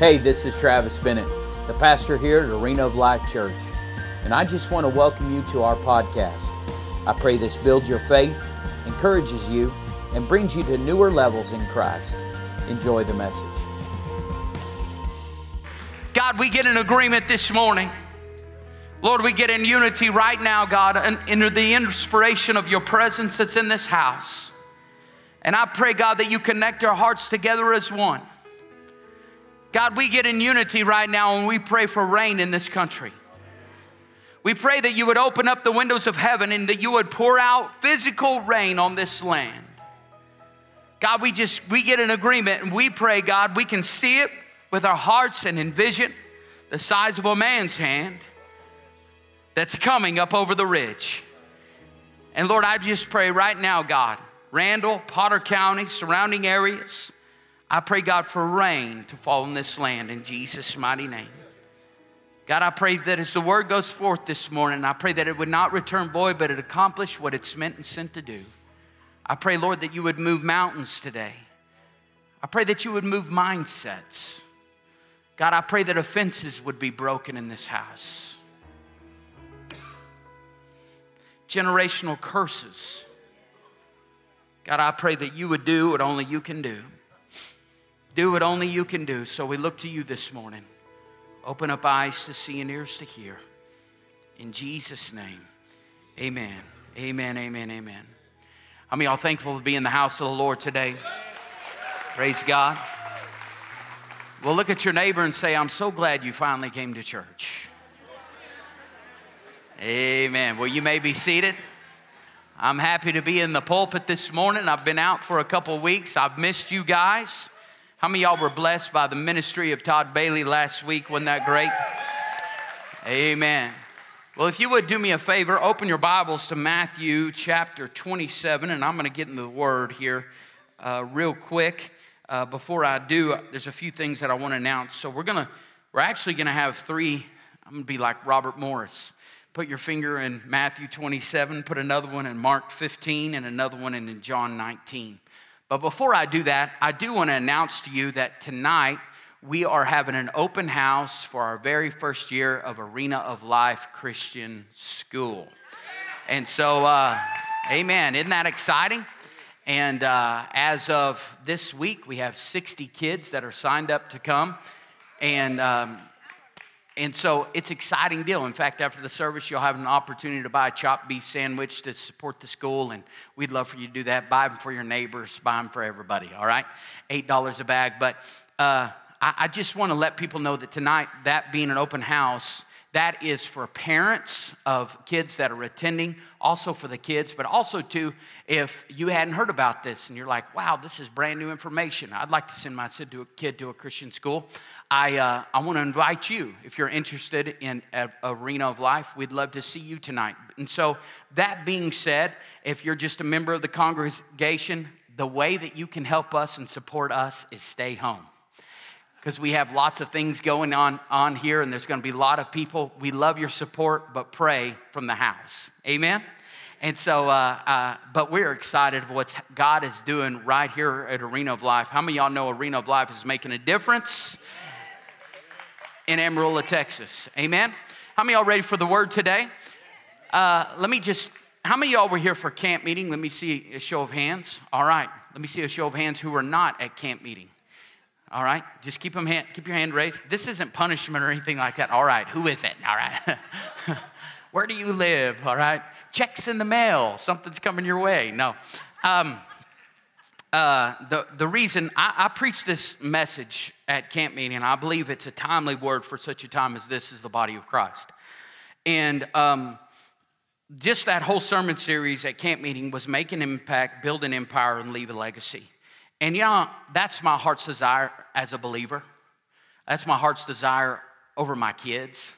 Hey, this is Travis Bennett, the pastor here at Arena of Life Church, and I just want to welcome you to our podcast. I pray this builds your faith, encourages you, and brings you to newer levels in Christ. Enjoy the message. God, we get an agreement this morning. Lord, we get in unity right now, God, under the inspiration of your presence that's in this house. And I pray, God, that you connect our hearts together as one. God, we get in unity right now and we pray for rain in this country. We pray that you would open up the windows of heaven and that you would pour out physical rain on this land. God, we just, we get an agreement and we pray, God, we can see it with our hearts and envision the size of a man's hand that's coming up over the ridge. And Lord, I just pray right now, God, Randall, Potter County, surrounding areas, I pray, God, for rain to fall on this land in Jesus' mighty name. God, I pray that as the word goes forth this morning, I pray that it would not return void, but it accomplish what it's meant and sent to do. I pray, Lord, that you would move mountains today. I pray that you would move mindsets. God, I pray that offenses would be broken in this house. Generational curses. God, I pray that you would do what only you can do. Do what only you can do. So we look to you this morning. Open up eyes to see and ears to hear. In Jesus' name, amen. Amen, amen, amen. How many y'all thankful to be in the house of the Lord today? Praise God. Well, look at your neighbor and say, I'm so glad you finally came to church. Amen. Well, you may be seated. I'm happy to be in the pulpit this morning. I've been out for a couple weeks. I've missed you guys. How many y'all were blessed by the ministry of Todd Bailey last week? Wasn't that great? Amen. Well, if you would do me a favor, open your Bibles to Matthew chapter 27, and I'm going to get into the word here uh, real quick. Uh, before I do, there's a few things that I want to announce. So we're gonna, we're actually going to have three. I'm going to be like Robert Morris. Put your finger in Matthew 27, put another one in Mark 15, and another one in John 19. But before I do that, I do want to announce to you that tonight we are having an open house for our very first year of Arena of Life Christian School. And so, uh, amen. Isn't that exciting? And uh, as of this week, we have 60 kids that are signed up to come. And um, and so it's exciting deal. In fact, after the service, you'll have an opportunity to buy a chopped beef sandwich to support the school, and we'd love for you to do that. Buy them for your neighbors, buy them for everybody, all right? $8 a bag. But uh, I, I just want to let people know that tonight, that being an open house, that is for parents of kids that are attending, also for the kids, but also too, if you hadn't heard about this and you're like, wow, this is brand new information. I'd like to send my kid to a Christian school. I, uh, I want to invite you, if you're interested in a arena of life, we'd love to see you tonight. And so, that being said, if you're just a member of the congregation, the way that you can help us and support us is stay home because we have lots of things going on on here and there's going to be a lot of people. We love your support but pray from the house. Amen? And so uh, uh, but we're excited of what god is doing right here at arena of life. How many y'all know arena of life is making a difference? In amarillo texas. Amen? How many y'all ready for the word today? Uh, let me just how many y'all were here for camp meeting? Let me see a show of hands. All right. Let me see a show of hands who were not at camp meeting all right, just keep, them hand, keep your hand raised. This isn't punishment or anything like that. All right, who is it? All right. Where do you live? All right. Checks in the mail. Something's coming your way. No. Um, uh, the, the reason I, I preach this message at camp meeting, I believe it's a timely word for such a time as this is the body of Christ. And um, just that whole sermon series at camp meeting was make an impact, build an empire, and leave a legacy. And you know, that's my heart's desire as a believer. That's my heart's desire over my kids.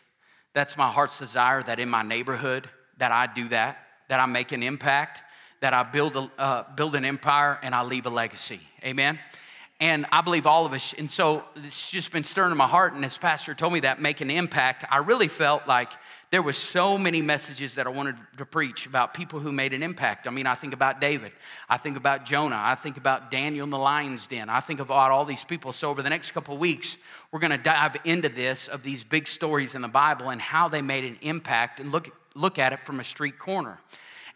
That's my heart's desire that in my neighborhood that I do that, that I make an impact, that I build, a, uh, build an empire and I leave a legacy. Amen? And I believe all of us, and so it's just been stirring in my heart. And as Pastor told me that, make an impact, I really felt like there were so many messages that I wanted to preach about people who made an impact. I mean, I think about David, I think about Jonah, I think about Daniel in the lion's den, I think about all these people. So over the next couple weeks, we're going to dive into this of these big stories in the Bible and how they made an impact and look look at it from a street corner.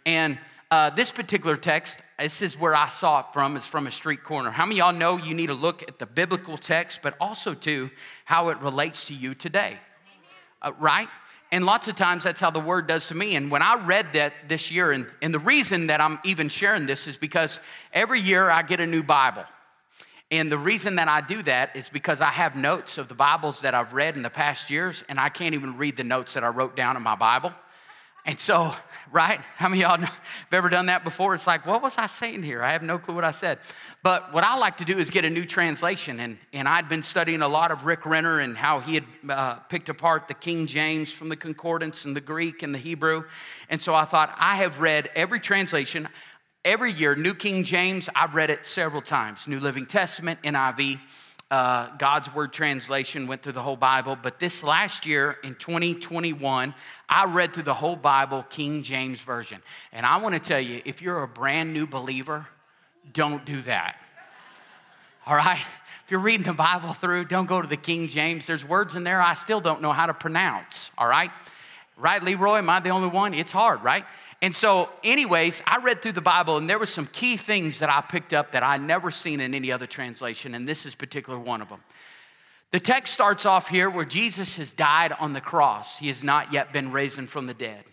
And uh, this particular text, this is where I saw it from, is from a street corner. How many y'all know you need to look at the biblical text, but also to how it relates to you today? Uh, right? And lots of times that's how the word does to me. And when I read that this year, and, and the reason that I'm even sharing this is because every year I get a new Bible. And the reason that I do that is because I have notes of the Bibles that I've read in the past years, and I can't even read the notes that I wrote down in my Bible. And so, right? How many y'all have ever done that before? It's like, what was I saying here? I have no clue what I said. But what I like to do is get a new translation. And, and I'd been studying a lot of Rick Renner and how he had uh, picked apart the King James from the Concordance and the Greek and the Hebrew. And so I thought, I have read every translation. Every year, New King James, I've read it several times. New Living Testament, NIV uh, God's Word translation, went through the whole Bible. But this last year in 2021, I read through the whole Bible, King James Version. And I want to tell you, if you're a brand new believer, don't do that. All right? If you're reading the Bible through, don't go to the King James. There's words in there I still don't know how to pronounce. All right? Right, Leroy? Am I the only one? It's hard, right? And so, anyways, I read through the Bible and there were some key things that I picked up that I'd never seen in any other translation, and this is particular one of them. The text starts off here where Jesus has died on the cross. He has not yet been risen from the dead.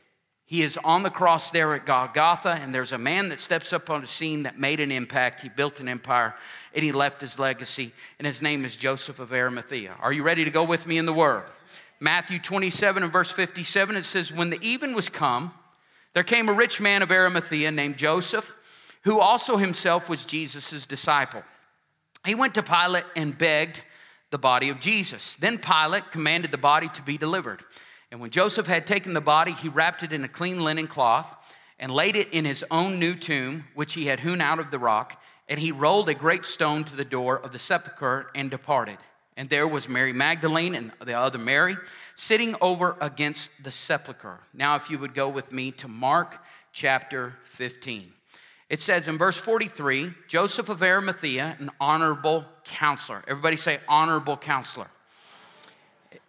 He is on the cross there at Golgotha, and there's a man that steps up on the scene that made an impact. He built an empire, and he left his legacy, and his name is Joseph of Arimathea. Are you ready to go with me in the Word? Matthew 27 and verse 57, it says, When the even was come, there came a rich man of Arimathea named Joseph, who also himself was Jesus' disciple. He went to Pilate and begged the body of Jesus. Then Pilate commanded the body to be delivered. And when Joseph had taken the body, he wrapped it in a clean linen cloth and laid it in his own new tomb, which he had hewn out of the rock. And he rolled a great stone to the door of the sepulchre and departed. And there was Mary Magdalene and the other Mary sitting over against the sepulchre. Now, if you would go with me to Mark chapter 15. It says in verse 43 Joseph of Arimathea, an honorable counselor. Everybody say, honorable counselor.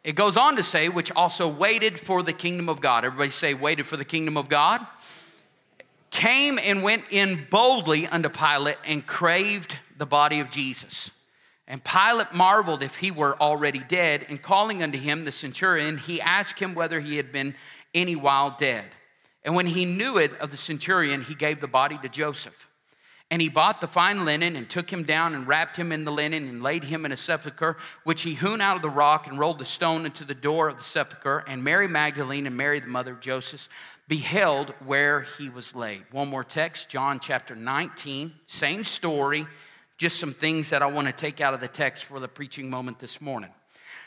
It goes on to say, which also waited for the kingdom of God. Everybody say, waited for the kingdom of God. Came and went in boldly unto Pilate and craved the body of Jesus. And Pilate marveled if he were already dead, and calling unto him the centurion, he asked him whether he had been any while dead. And when he knew it of the centurion, he gave the body to Joseph. And he bought the fine linen and took him down and wrapped him in the linen and laid him in a sepulchre, which he hewn out of the rock and rolled the stone into the door of the sepulchre. And Mary Magdalene and Mary, the mother of Joseph, beheld where he was laid. One more text, John chapter 19, same story just some things that I want to take out of the text for the preaching moment this morning.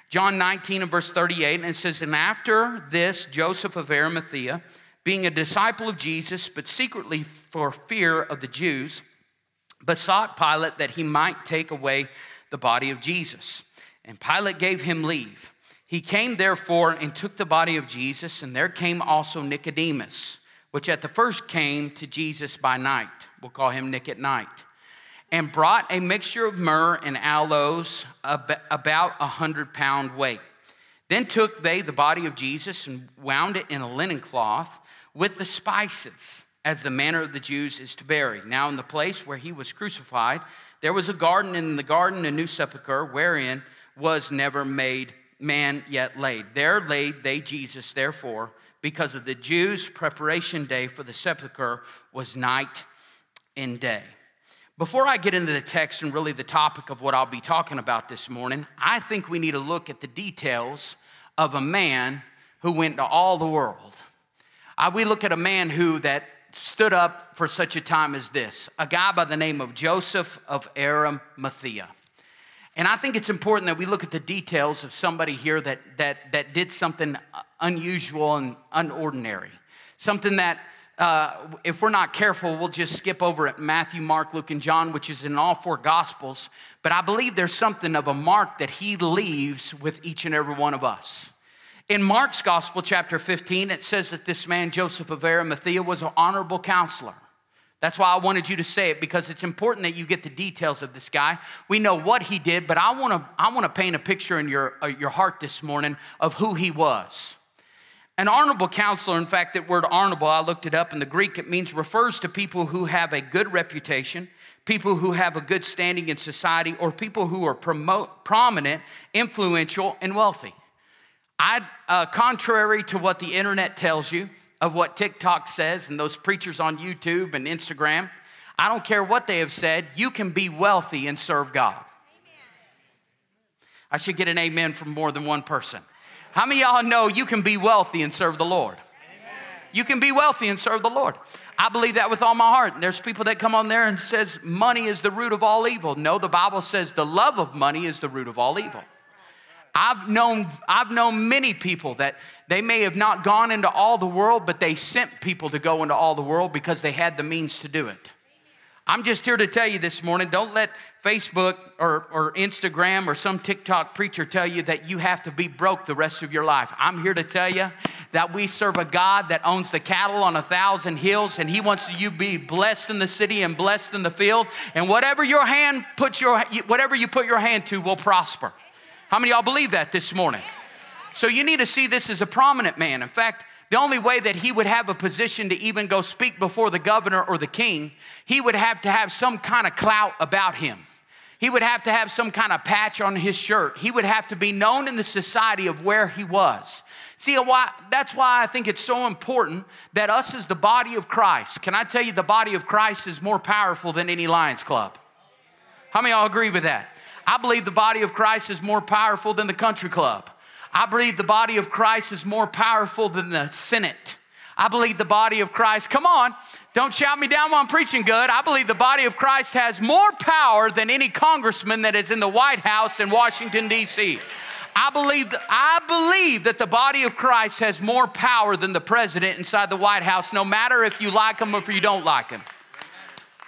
John 19 and verse 38, and it says, And after this, Joseph of Arimathea, being a disciple of Jesus, but secretly for fear of the Jews, besought Pilate that he might take away the body of Jesus. And Pilate gave him leave. He came therefore and took the body of Jesus, and there came also Nicodemus, which at the first came to Jesus by night. We'll call him Nick at night and brought a mixture of myrrh and aloes about a hundred pound weight. Then took they the body of Jesus and wound it in a linen cloth with the spices, as the manner of the Jews is to bury. Now, in the place where he was crucified, there was a garden, and in the garden a new sepulchre, wherein was never made man yet laid. There laid they Jesus, therefore, because of the Jews' preparation day for the sepulchre was night and day. Before I get into the text and really the topic of what I'll be talking about this morning, I think we need to look at the details of a man who went to all the world. We look at a man who that stood up for such a time as this, a guy by the name of Joseph of Arimathea. And I think it's important that we look at the details of somebody here that, that, that did something unusual and unordinary, something that uh, if we're not careful, we'll just skip over at Matthew, Mark, Luke, and John, which is in all four Gospels. But I believe there's something of a mark that he leaves with each and every one of us. In Mark's Gospel, chapter 15, it says that this man, Joseph of Arimathea, was an honorable counselor. That's why I wanted you to say it because it's important that you get the details of this guy. We know what he did, but I want to I want to paint a picture in your uh, your heart this morning of who he was. An honorable counselor, in fact, that word honorable, I looked it up in the Greek, it means refers to people who have a good reputation, people who have a good standing in society, or people who are promote, prominent, influential, and wealthy. I, uh, contrary to what the internet tells you, of what TikTok says and those preachers on YouTube and Instagram, I don't care what they have said, you can be wealthy and serve God. Amen. I should get an amen from more than one person. How many y'all know you can be wealthy and serve the Lord? Amen. You can be wealthy and serve the Lord. I believe that with all my heart. And there's people that come on there and says money is the root of all evil. No, the Bible says the love of money is the root of all evil. I've known, I've known many people that they may have not gone into all the world, but they sent people to go into all the world because they had the means to do it. I'm just here to tell you this morning don't let Facebook or, or Instagram or some TikTok preacher tell you that you have to be broke the rest of your life. I'm here to tell you that we serve a God that owns the cattle on a thousand hills and He wants you to be blessed in the city and blessed in the field. And whatever your hand puts your whatever you put your hand to will prosper. How many y'all believe that this morning? So you need to see this as a prominent man. In fact, the only way that he would have a position to even go speak before the governor or the king, he would have to have some kind of clout about him. He would have to have some kind of patch on his shirt. He would have to be known in the society of where he was. See, that's why I think it's so important that us as the body of Christ, can I tell you, the body of Christ is more powerful than any Lions Club? How many of y'all agree with that? I believe the body of Christ is more powerful than the country club. I believe the body of Christ is more powerful than the Senate. I believe the body of Christ, come on, don't shout me down while I'm preaching good. I believe the body of Christ has more power than any congressman that is in the White House in Washington, D.C. I believe, I believe that the body of Christ has more power than the president inside the White House, no matter if you like him or if you don't like him.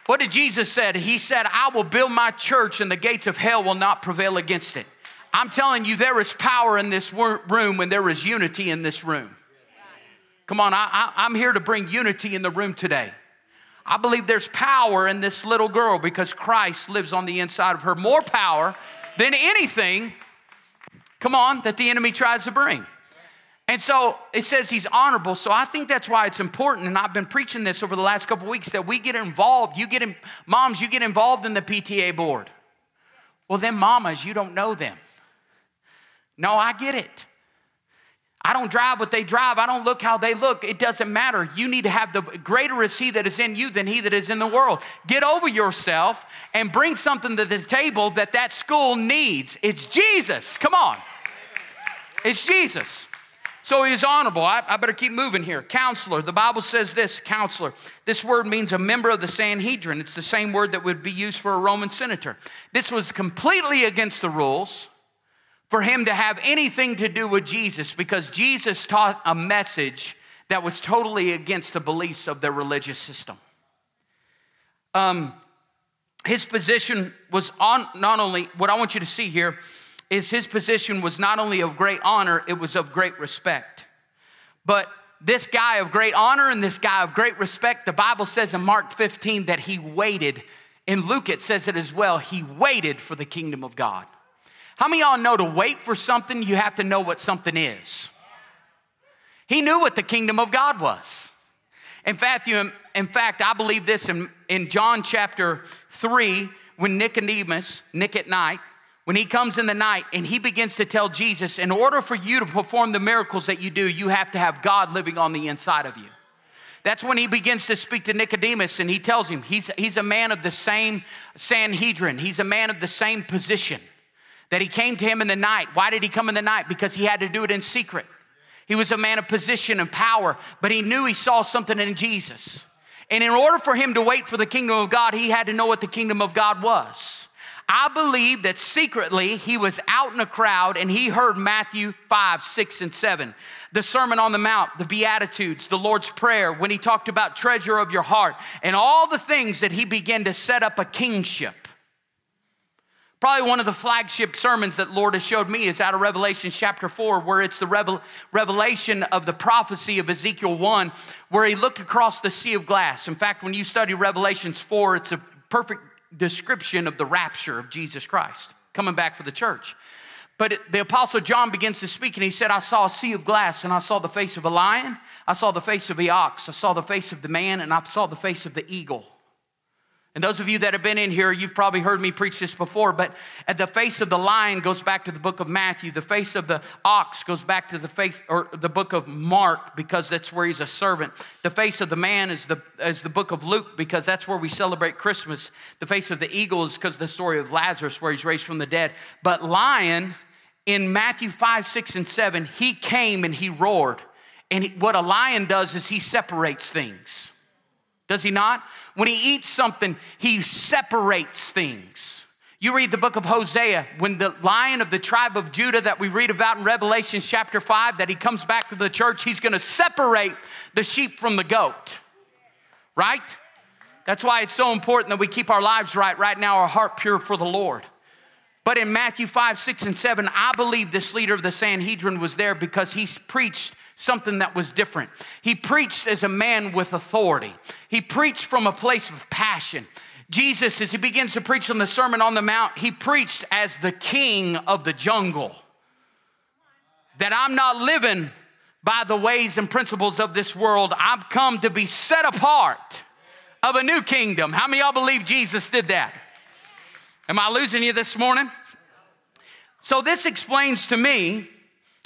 What did Jesus said? He said, I will build my church and the gates of hell will not prevail against it. I'm telling you, there is power in this room when there is unity in this room. Come on, I, am here to bring unity in the room today. I believe there's power in this little girl because Christ lives on the inside of her. More power than anything, come on, that the enemy tries to bring. And so it says he's honorable. So I think that's why it's important. And I've been preaching this over the last couple weeks that we get involved. You get in, moms, you get involved in the PTA board. Well, then, mamas, you don't know them. No, I get it. I don't drive what they drive. I don't look how they look. It doesn't matter. You need to have the greater is he that is in you than he that is in the world. Get over yourself and bring something to the table that that school needs. It's Jesus. Come on. It's Jesus. So he's honorable. I, I, better keep moving here. Counselor. The Bible says this counselor. This word means a member of the Sanhedrin. It's the same word that would be used for a Roman senator. This was completely against the rules for him to have anything to do with Jesus because Jesus taught a message that was totally against the beliefs of their religious system. Um, his position was on not only what I want you to see here is his position was not only of great honor, it was of great respect. But this guy of great honor and this guy of great respect, the Bible says in Mark 15 that he waited. In Luke, it says it as well. He waited for the kingdom of God. How many y'all know to wait for something, you have to know what something is? He knew what the kingdom of God was. In fact, you, in fact I believe this in, in John chapter 3, when Nicodemus, Nick at night, when he comes in the night and he begins to tell Jesus, in order for you to perform the miracles that you do, you have to have God living on the inside of you. That's when he begins to speak to Nicodemus and he tells him he's, he's a man of the same Sanhedrin, he's a man of the same position. That he came to him in the night. Why did he come in the night? Because he had to do it in secret. He was a man of position and power, but he knew he saw something in Jesus. And in order for him to wait for the kingdom of God, he had to know what the kingdom of God was. I believe that secretly he was out in a crowd and he heard Matthew 5, 6, and 7. The Sermon on the Mount, the Beatitudes, the Lord's Prayer, when he talked about treasure of your heart, and all the things that he began to set up a kingship. Probably one of the flagship sermons that Lord has showed me is out of Revelation chapter 4, where it's the revel- revelation of the prophecy of Ezekiel 1, where he looked across the sea of glass. In fact, when you study Revelations 4, it's a perfect description of the rapture of Jesus Christ coming back for the church. But the Apostle John begins to speak, and he said, I saw a sea of glass, and I saw the face of a lion, I saw the face of the ox, I saw the face of the man, and I saw the face of the eagle. And those of you that have been in here, you've probably heard me preach this before, but at the face of the lion goes back to the book of Matthew. The face of the ox goes back to the face or the book of Mark because that's where he's a servant. The face of the man is the is the book of Luke because that's where we celebrate Christmas. The face of the eagle is because the story of Lazarus where he's raised from the dead. But lion in Matthew 5, 6, and 7, he came and he roared. And what a lion does is he separates things. Does he not? When he eats something, he separates things. You read the book of Hosea, when the lion of the tribe of Judah that we read about in Revelation chapter 5, that he comes back to the church, he's gonna separate the sheep from the goat, right? That's why it's so important that we keep our lives right, right now, our heart pure for the Lord. But in Matthew 5, 6, and 7, I believe this leader of the Sanhedrin was there because he preached something that was different. He preached as a man with authority, he preached from a place of passion. Jesus, as he begins to preach on the Sermon on the Mount, he preached as the king of the jungle. That I'm not living by the ways and principles of this world. I've come to be set apart of a new kingdom. How many y'all believe Jesus did that? Am I losing you this morning? So, this explains to me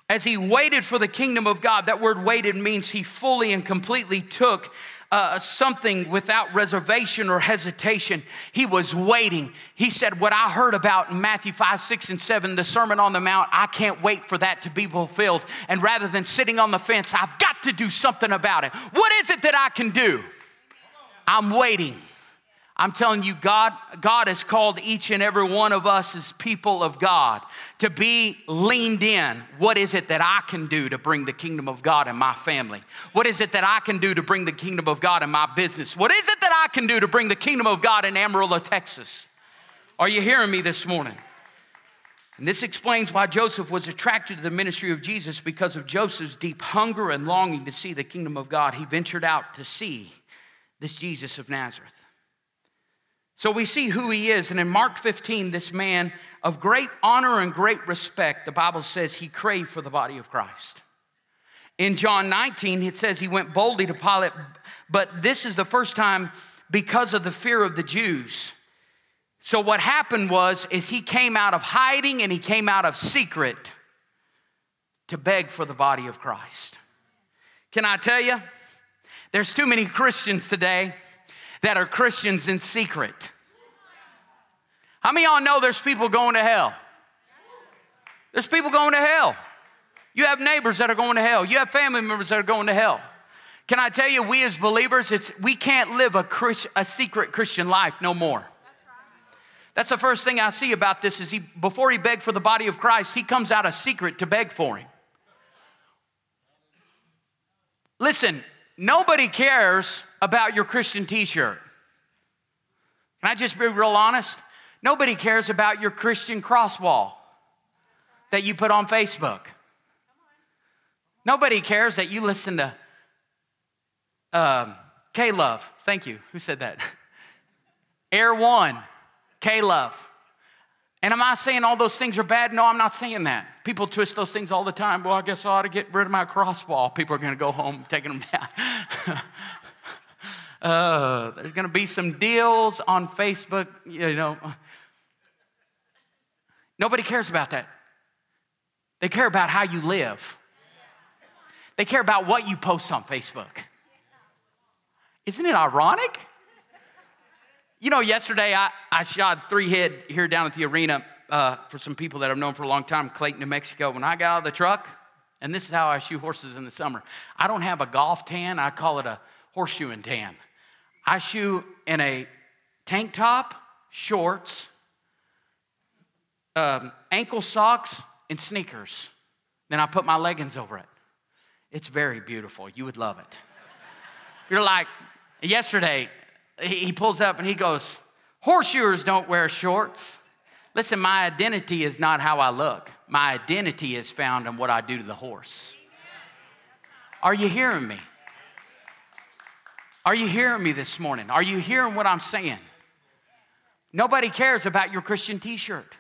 as he waited for the kingdom of God, that word waited means he fully and completely took uh, something without reservation or hesitation. He was waiting. He said, What I heard about in Matthew 5, 6, and 7, the Sermon on the Mount, I can't wait for that to be fulfilled. And rather than sitting on the fence, I've got to do something about it. What is it that I can do? I'm waiting. I'm telling you, God, God has called each and every one of us as people of God to be leaned in. What is it that I can do to bring the kingdom of God in my family? What is it that I can do to bring the kingdom of God in my business? What is it that I can do to bring the kingdom of God in Amarillo, Texas? Are you hearing me this morning? And this explains why Joseph was attracted to the ministry of Jesus because of Joseph's deep hunger and longing to see the kingdom of God. He ventured out to see this Jesus of Nazareth. So we see who he is. And in Mark 15, this man of great honor and great respect, the Bible says he craved for the body of Christ. In John 19, it says he went boldly to Pilate, but this is the first time because of the fear of the Jews. So what happened was is he came out of hiding and he came out of secret to beg for the body of Christ. Can I tell you? There's too many Christians today that are Christians in secret. How many y'all know there's people going to hell? There's people going to hell. You have neighbors that are going to hell. You have family members that are going to hell. Can I tell you, we as believers, it's, we can't live a, Christ, a secret Christian life no more. That's the first thing I see about this is he before he begged for the body of Christ, he comes out a secret to beg for him. Listen, nobody cares about your Christian t shirt. Can I just be real honest? Nobody cares about your Christian cross wall that you put on Facebook. Nobody cares that you listen to um, K Love. Thank you. Who said that? Air One, K Love. And am I saying all those things are bad? No, I'm not saying that. People twist those things all the time. Well, I guess I ought to get rid of my cross wall. People are going to go home taking them down. Uh, there's going to be some deals on Facebook, you know. Nobody cares about that. They care about how you live. They care about what you post on Facebook. Isn't it ironic? You know, yesterday I, I shot three head here down at the arena uh, for some people that I've known for a long time, Clayton, New Mexico. When I got out of the truck, and this is how I shoe horses in the summer, I don't have a golf tan, I call it a horseshoeing tan. I shoe in a tank top, shorts, um, ankle socks and sneakers. Then I put my leggings over it. It's very beautiful. You would love it. You're like, yesterday, he pulls up and he goes, Horseshoers don't wear shorts. Listen, my identity is not how I look, my identity is found in what I do to the horse. Are you hearing me? Are you hearing me this morning? Are you hearing what I'm saying? Nobody cares about your Christian t shirt.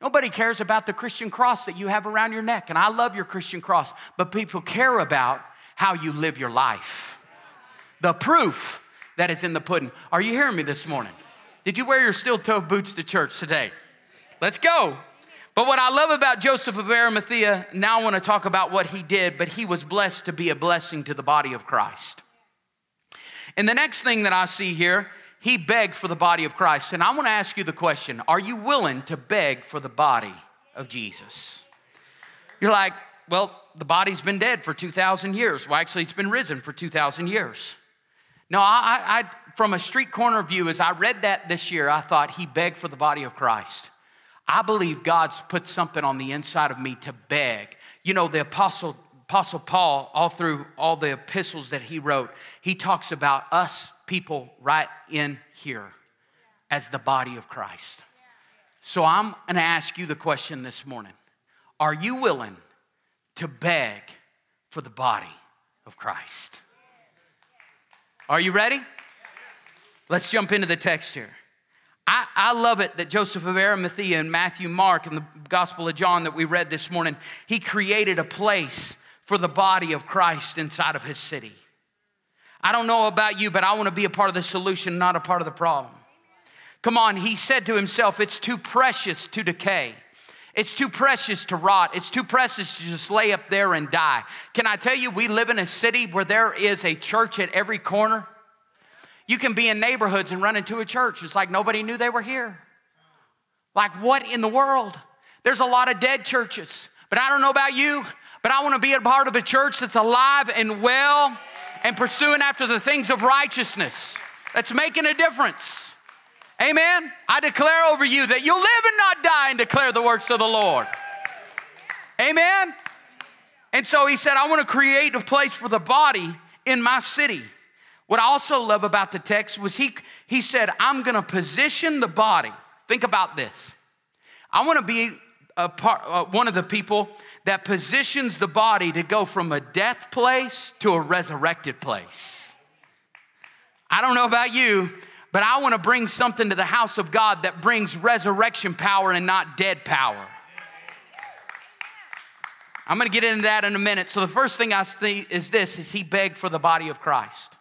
Nobody cares about the Christian cross that you have around your neck. And I love your Christian cross, but people care about how you live your life. The proof that is in the pudding. Are you hearing me this morning? Did you wear your steel toe boots to church today? Let's go. But what I love about Joseph of Arimathea, now I want to talk about what he did, but he was blessed to be a blessing to the body of Christ. And the next thing that I see here he begged for the body of Christ. And I want to ask you the question Are you willing to beg for the body of Jesus? You're like, well, the body's been dead for 2,000 years. Well, actually, it's been risen for 2,000 years. No, I, I, from a street corner view, as I read that this year, I thought he begged for the body of Christ. I believe God's put something on the inside of me to beg. You know, the apostle Apostle Paul, all through all the epistles that he wrote, he talks about us people right in here as the body of Christ. So I'm gonna ask you the question this morning Are you willing to beg for the body of Christ? Are you ready? Let's jump into the text here. I, I, love it that Joseph of Arimathea and Matthew, Mark, and the Gospel of John that we read this morning, he created a place for the body of Christ inside of his city. I don't know about you, but I want to be a part of the solution, not a part of the problem. Come on, he said to himself, It's too precious to decay. It's too precious to rot. It's too precious to just lay up there and die. Can I tell you, we live in a city where there is a church at every corner. You can be in neighborhoods and run into a church. It's like nobody knew they were here. Like, what in the world? There's a lot of dead churches. But I don't know about you, but I want to be a part of a church that's alive and well and pursuing after the things of righteousness, that's making a difference. Amen. I declare over you that you'll live and not die and declare the works of the Lord. Amen. And so he said, I want to create a place for the body in my city. What I also love about the text was he, he said, I'm going to position the body. Think about this. I want to be a part, uh, one of the people that positions the body to go from a death place to a resurrected place. I don't know about you, but I want to bring something to the house of God that brings resurrection power and not dead power. I'm going to get into that in a minute. So the first thing I see is this is he begged for the body of Christ.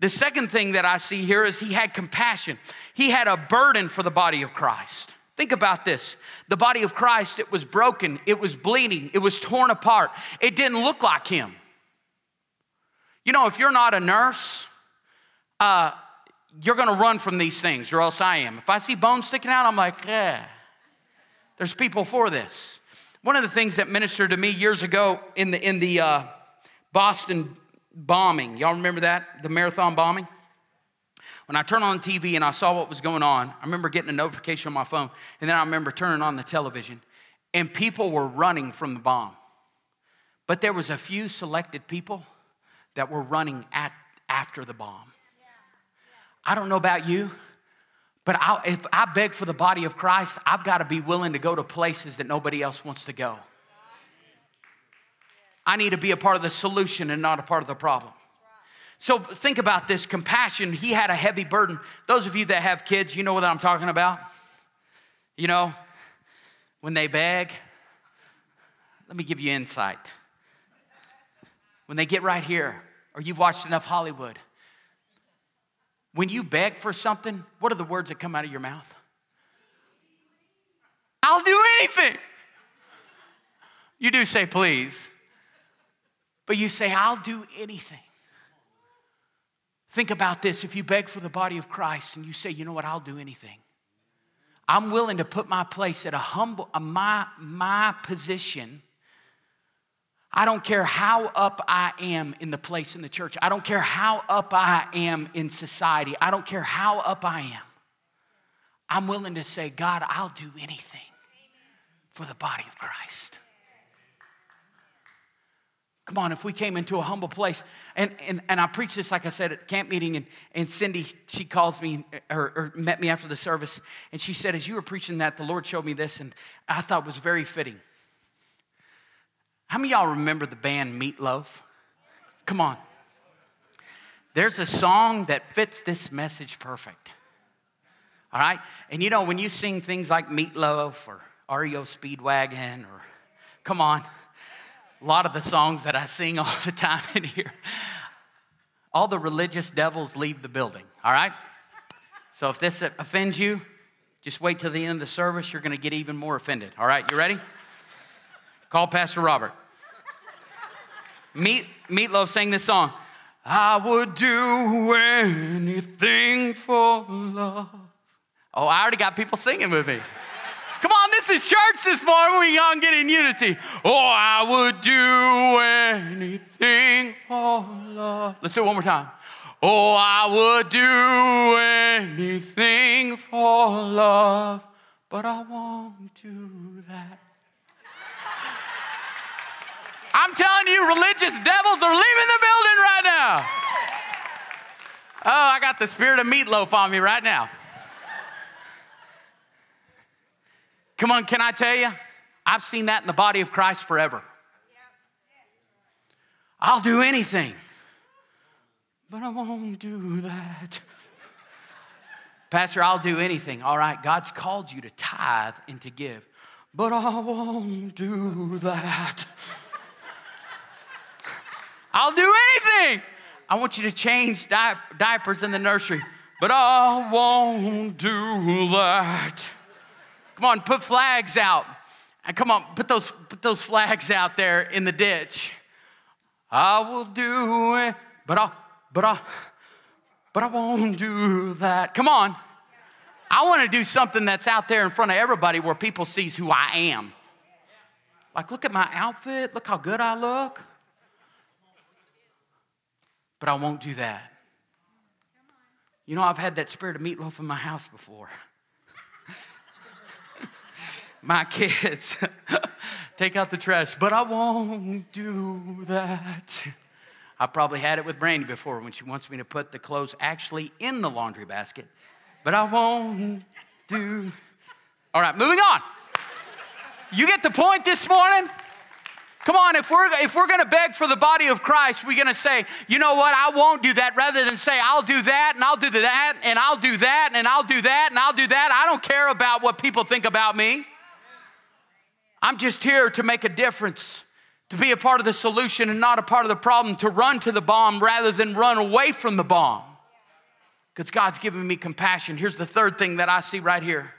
The second thing that I see here is he had compassion. He had a burden for the body of Christ. Think about this. The body of Christ, it was broken, it was bleeding, it was torn apart. It didn't look like him. You know, if you're not a nurse, uh, you're gonna run from these things, or else I am. If I see bones sticking out, I'm like, yeah, there's people for this. One of the things that ministered to me years ago in the, in the uh, Boston bombing, y'all remember that? The marathon bombing? When I turned on TV and I saw what was going on, I remember getting a notification on my phone, and then I remember turning on the television, and people were running from the bomb. But there was a few selected people that were running at, after the bomb. I don't know about you, but I, if I beg for the body of Christ, I've got to be willing to go to places that nobody else wants to go. I need to be a part of the solution and not a part of the problem. So think about this compassion. He had a heavy burden. Those of you that have kids, you know what I'm talking about. You know, when they beg, let me give you insight. When they get right here, or you've watched enough Hollywood, when you beg for something, what are the words that come out of your mouth? I'll do anything. You do say please, but you say, I'll do anything. Think about this if you beg for the body of Christ and you say, you know what, I'll do anything. I'm willing to put my place at a humble, a my, my position. I don't care how up I am in the place in the church. I don't care how up I am in society. I don't care how up I am. I'm willing to say, God, I'll do anything. for the body of Christ. Come on, if we came into a humble place, and, and, and I preached this, like I said, at camp meeting, and, and Cindy, she calls me or, or met me after the service, and she said, As you were preaching that, the Lord showed me this, and I thought was very fitting. How many y'all remember the band Meatloaf? Come on. There's a song that fits this message perfect. All right? And you know, when you sing things like Meatloaf or REO Speedwagon or come on, a lot of the songs that I sing all the time in here, all the religious devils leave the building, all right? So if this offends you, just wait till the end of the service. You're going to get even more offended, all right? You ready? Call Pastor Robert. Meat, Meatloaf sang this song. I would do anything for love. Oh, I already got people singing with me. Come on, this is church this morning. We gonna get in unity. Oh, I would do anything for love. Let's do it one more time. Oh, I would do anything for love, but I won't do that. I'm telling you, religious devils are leaving the building right now. Oh, I got the spirit of meatloaf on me right now. Come on, can I tell you? I've seen that in the body of Christ forever. I'll do anything, but I won't do that. Pastor, I'll do anything. All right, God's called you to tithe and to give, but I won't do that. I'll do anything. I want you to change di- diapers in the nursery, but I won't do that. Come on, put flags out. And come on, put those, put those flags out there in the ditch. I will do it, but I, but I, but I won't do that. Come on. I want to do something that's out there in front of everybody where people sees who I am. Like, look at my outfit. Look how good I look. But I won't do that. You know, I've had that spirit of meatloaf in my house before. my kids take out the trash, but I won't do that. I probably had it with Brandy before when she wants me to put the clothes actually in the laundry basket, but I won't do. All right, moving on. You get the point this morning? Come on, if we're if we're gonna beg for the body of Christ, we're gonna say, you know what, I won't do that, rather than say, I'll do that and I'll do that and I'll do that and I'll do that and I'll do that. I don't care about what people think about me. I'm just here to make a difference, to be a part of the solution and not a part of the problem, to run to the bomb rather than run away from the bomb. Because God's given me compassion. Here's the third thing that I see right here.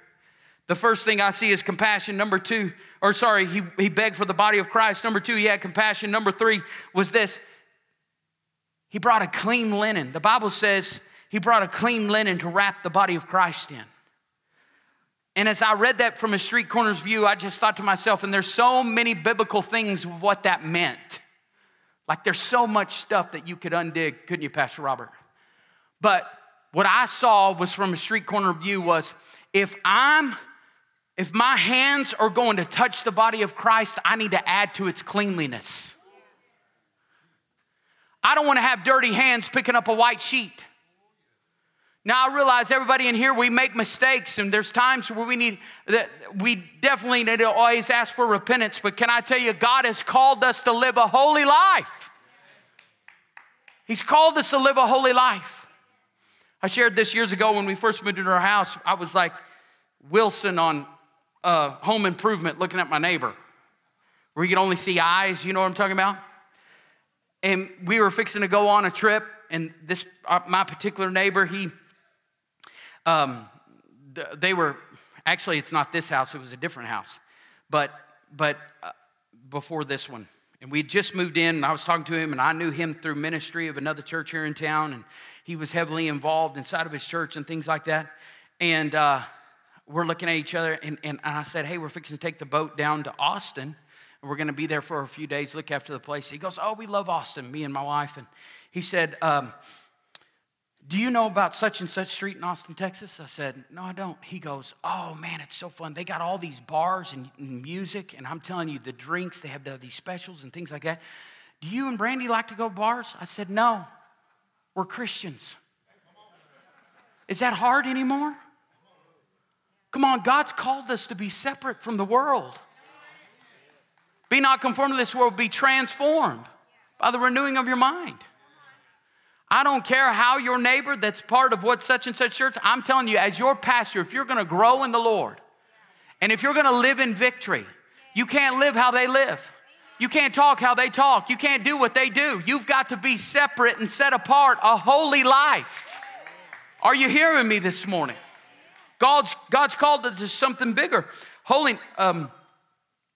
The first thing I see is compassion. Number two, or sorry, he, he begged for the body of Christ. Number two, he had compassion. Number three was this he brought a clean linen. The Bible says he brought a clean linen to wrap the body of Christ in. And as I read that from a street corner's view, I just thought to myself, and there's so many biblical things of what that meant. Like there's so much stuff that you could undig, couldn't you, Pastor Robert? But what I saw was from a street corner view was if I'm if my hands are going to touch the body of Christ, I need to add to its cleanliness. I don't want to have dirty hands picking up a white sheet. Now I realize everybody in here we make mistakes and there's times where we need that we definitely need to always ask for repentance, but can I tell you God has called us to live a holy life. He's called us to live a holy life. I shared this years ago when we first moved into our house. I was like Wilson on uh, home improvement looking at my neighbor, where you can only see eyes, you know what I'm talking about? And we were fixing to go on a trip, and this, uh, my particular neighbor, he, um, they were actually it's not this house it was a different house but but uh, before this one and we just moved in and i was talking to him and i knew him through ministry of another church here in town and he was heavily involved inside of his church and things like that and uh, we're looking at each other and, and i said hey we're fixing to take the boat down to austin and we're going to be there for a few days look after the place he goes oh we love austin me and my wife and he said um, Do you know about such and such street in Austin, Texas? I said, No, I don't. He goes, Oh man, it's so fun. They got all these bars and, and music, and I'm telling you, the drinks, they have the, these specials and things like that. Do you and Brandy like to go bars? I said, No, we're Christians. Is that hard anymore? Come on, God's called us to be separate from the world. Be not conformed to this world, be transformed by the renewing of your mind. I don't care how your neighbor that's part of what such and such church, I'm telling you, as your pastor, if you're gonna grow in the Lord and if you're gonna live in victory, you can't live how they live. You can't talk how they talk. You can't do what they do. You've got to be separate and set apart, a holy life. Are you hearing me this morning? God's, God's called us to something bigger. Holy, um,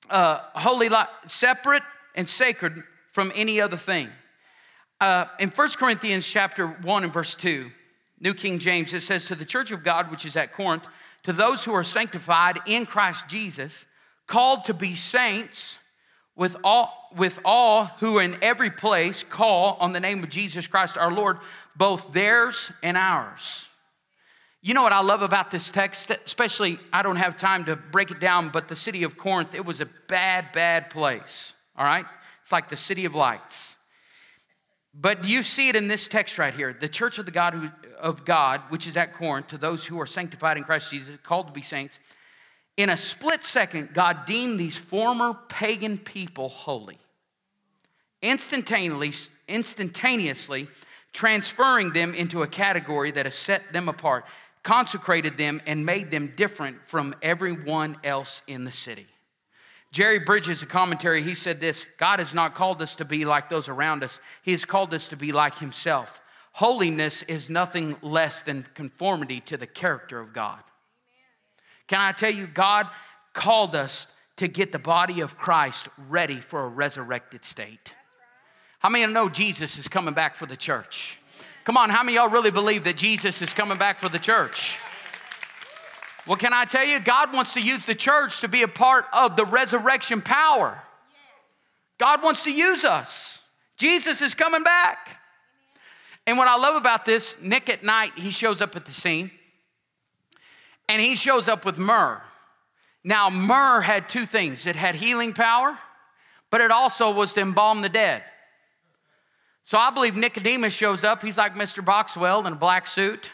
uh, holy life, separate and sacred from any other thing. Uh, in 1 Corinthians chapter 1 and verse 2, New King James, it says, To the church of God which is at Corinth, to those who are sanctified in Christ Jesus, called to be saints, with all, with all who in every place call on the name of Jesus Christ our Lord, both theirs and ours. You know what I love about this text, especially I don't have time to break it down, but the city of Corinth, it was a bad, bad place, all right? It's like the city of lights. But you see it in this text right here. The church of the God who, of God, which is at Corinth, to those who are sanctified in Christ Jesus, called to be saints. In a split second, God deemed these former pagan people holy. Instantaneously, instantaneously transferring them into a category that has set them apart consecrated them, and made them different from everyone else in the city. Jerry Bridges, a commentary, he said this God has not called us to be like those around us, He has called us to be like Himself. Holiness is nothing less than conformity to the character of God. Can I tell you, God called us to get the body of Christ ready for a resurrected state. How many know Jesus is coming back for the church? Come on, how many y'all really believe that Jesus is coming back for the church? Well, can I tell you, God wants to use the church to be a part of the resurrection power. God wants to use us. Jesus is coming back. And what I love about this, Nick at night, he shows up at the scene and he shows up with myrrh. Now, myrrh had two things it had healing power, but it also was to embalm the dead. So I believe Nicodemus shows up. He's like Mr. Boxwell in a black suit.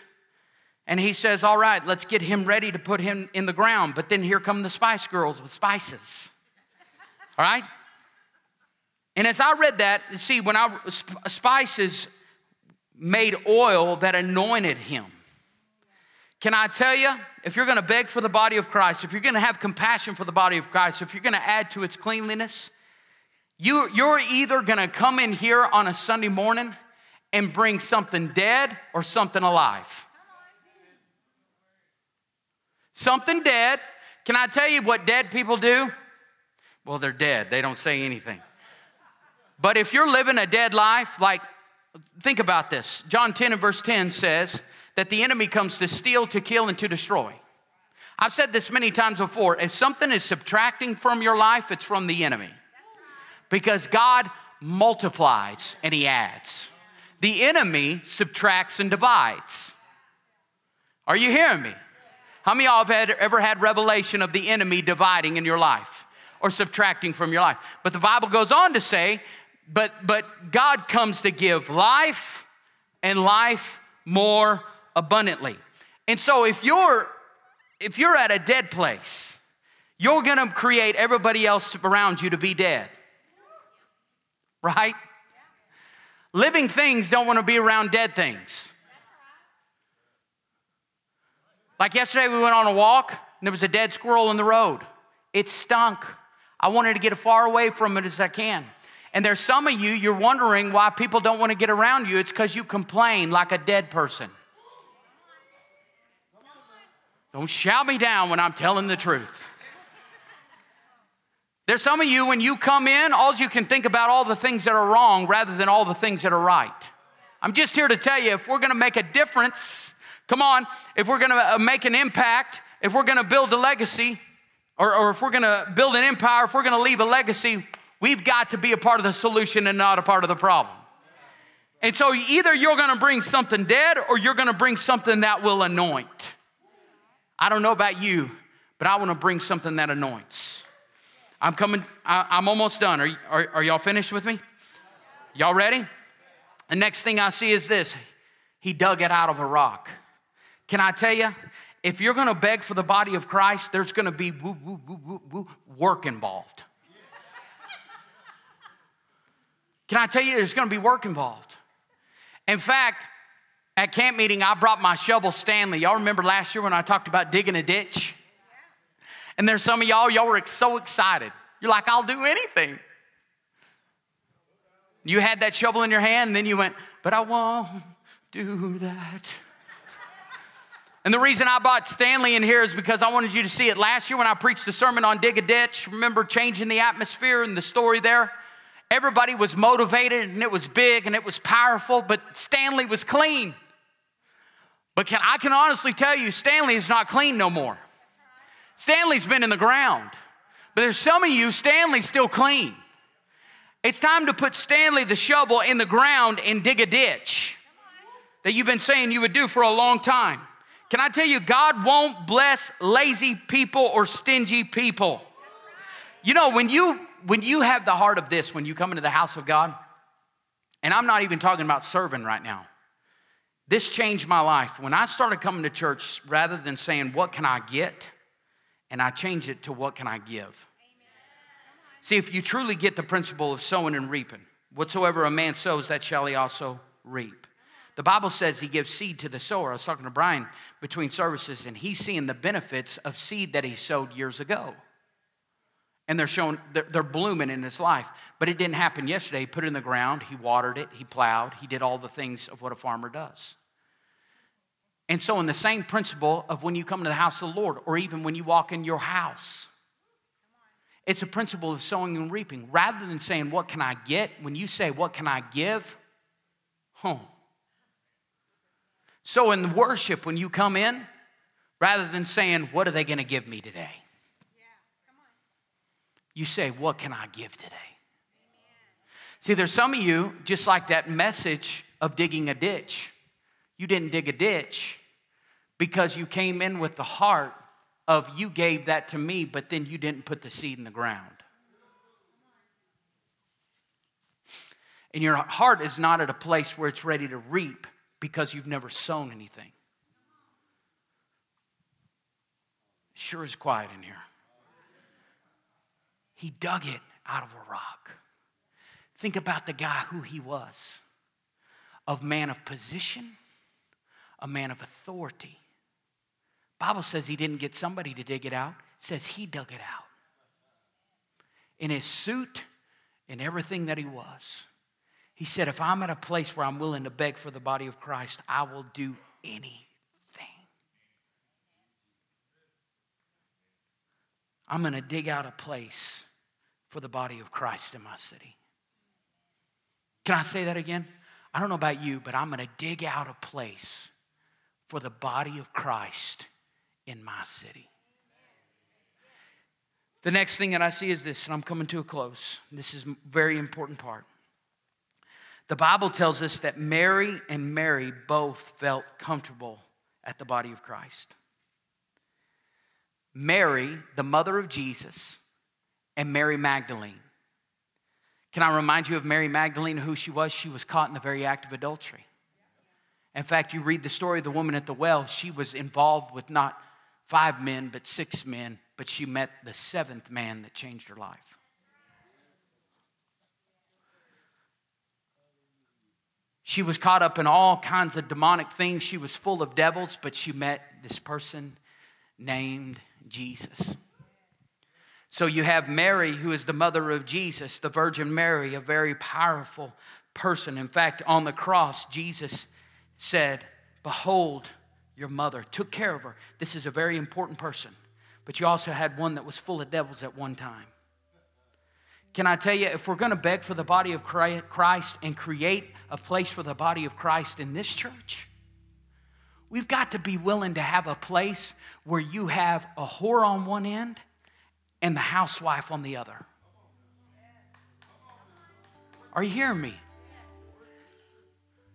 And he says, All right, let's get him ready to put him in the ground. But then here come the Spice Girls with spices. All right? And as I read that, see, when I spices made oil that anointed him. Can I tell you, if you're gonna beg for the body of Christ, if you're gonna have compassion for the body of Christ, if you're gonna add to its cleanliness, you, you're either gonna come in here on a Sunday morning and bring something dead or something alive. Something dead. Can I tell you what dead people do? Well, they're dead, they don't say anything. But if you're living a dead life, like, think about this. John 10 and verse 10 says that the enemy comes to steal, to kill, and to destroy. I've said this many times before. If something is subtracting from your life, it's from the enemy because God multiplies and He adds. The enemy subtracts and divides. Are you hearing me? How many of y'all have ever had revelation of the enemy dividing in your life or subtracting from your life? But the Bible goes on to say, but, but God comes to give life and life more abundantly. And so if you're if you're at a dead place, you're gonna create everybody else around you to be dead right? Living things don't want to be around dead things. Like yesterday, we went on a walk and there was a dead squirrel in the road. It stunk. I wanted to get as far away from it as I can. And there's some of you, you're wondering why people don't want to get around you. It's because you complain like a dead person. Don't shout me down when I'm telling the truth. There's some of you, when you come in, all you can think about all the things that are wrong rather than all the things that are right. I'm just here to tell you if we're gonna make a difference, come on, if we're gonna uh, make an impact, if we're gonna build a legacy, or, or if we're gonna build an empire, if we're gonna leave a legacy, we've got to be a part of the solution and not a part of the problem. And so either you're gonna bring something dead or you're gonna bring something that will anoint. I don't know about you, but I wanna bring something that anoints. I'm coming, I, am almost done. Are, are, are y'all finished with me? Y'all ready? The next thing I see is this He dug it out of a rock. Can I tell you, if you're gonna beg for the body of Christ, there's gonna be woo, woo, woo, woo, work involved. Can I tell you, there's gonna be work involved? In fact, at camp meeting, I brought my shovel Stanley. Y'all remember last year when I talked about digging a ditch? And there's some of y'all, y'all were so excited. You're like, I'll do anything. You had that shovel in your hand, and then you went, but I won't do that. And the reason I brought Stanley in here is because I wanted you to see it. Last year, when I preached the sermon on Dig a Ditch, remember changing the atmosphere and the story there? Everybody was motivated and it was big and it was powerful, but Stanley was clean. But can, I can honestly tell you, Stanley is not clean no more. Stanley's been in the ground. But there's some of you, Stanley's still clean. It's time to put Stanley the shovel in the ground and dig a ditch that you've been saying you would do for a long time. Can I tell you, God won't bless lazy people or stingy people. You know, when you when you have the heart of this, when you come into the house of God, and I'm not even talking about serving right now. This changed my life. When I started coming to church, rather than saying, What can I get? And I change it to, What can I give? See, if you truly get the principle of sowing and reaping, whatsoever a man sows, that shall he also reap. The Bible says he gives seed to the sower. I was talking to Brian between services, and he's seeing the benefits of seed that he sowed years ago. And they're showing, they're, they're blooming in his life. But it didn't happen yesterday. He put it in the ground, he watered it, he plowed, he did all the things of what a farmer does. And so, in the same principle of when you come to the house of the Lord, or even when you walk in your house, it's a principle of sowing and reaping. Rather than saying, What can I get? When you say, What can I give? Home. So, in worship, when you come in, rather than saying, What are they going to give me today? you say, What can I give today? See, there's some of you, just like that message of digging a ditch, you didn't dig a ditch because you came in with the heart of you gave that to me, but then you didn't put the seed in the ground. And your heart is not at a place where it's ready to reap because you've never sown anything. Sure is quiet in here. He dug it out of a rock. Think about the guy who he was of man of position, a man of authority. Bible says he didn't get somebody to dig it out. It says he dug it out. In his suit and everything that he was. He said, if I'm at a place where I'm willing to beg for the body of Christ, I will do anything. I'm going to dig out a place for the body of Christ in my city. Can I say that again? I don't know about you, but I'm going to dig out a place for the body of Christ in my city. The next thing that I see is this, and I'm coming to a close. This is a very important part. The Bible tells us that Mary and Mary both felt comfortable at the body of Christ. Mary, the mother of Jesus, and Mary Magdalene. Can I remind you of Mary Magdalene, who she was? She was caught in the very act of adultery. In fact, you read the story of the woman at the well, she was involved with not five men, but six men, but she met the seventh man that changed her life. She was caught up in all kinds of demonic things. She was full of devils, but she met this person named Jesus. So you have Mary, who is the mother of Jesus, the Virgin Mary, a very powerful person. In fact, on the cross, Jesus said, Behold your mother, took care of her. This is a very important person. But you also had one that was full of devils at one time. Can I tell you, if we're going to beg for the body of Christ and create a place for the body of Christ in this church, we've got to be willing to have a place where you have a whore on one end and the housewife on the other. Are you hearing me?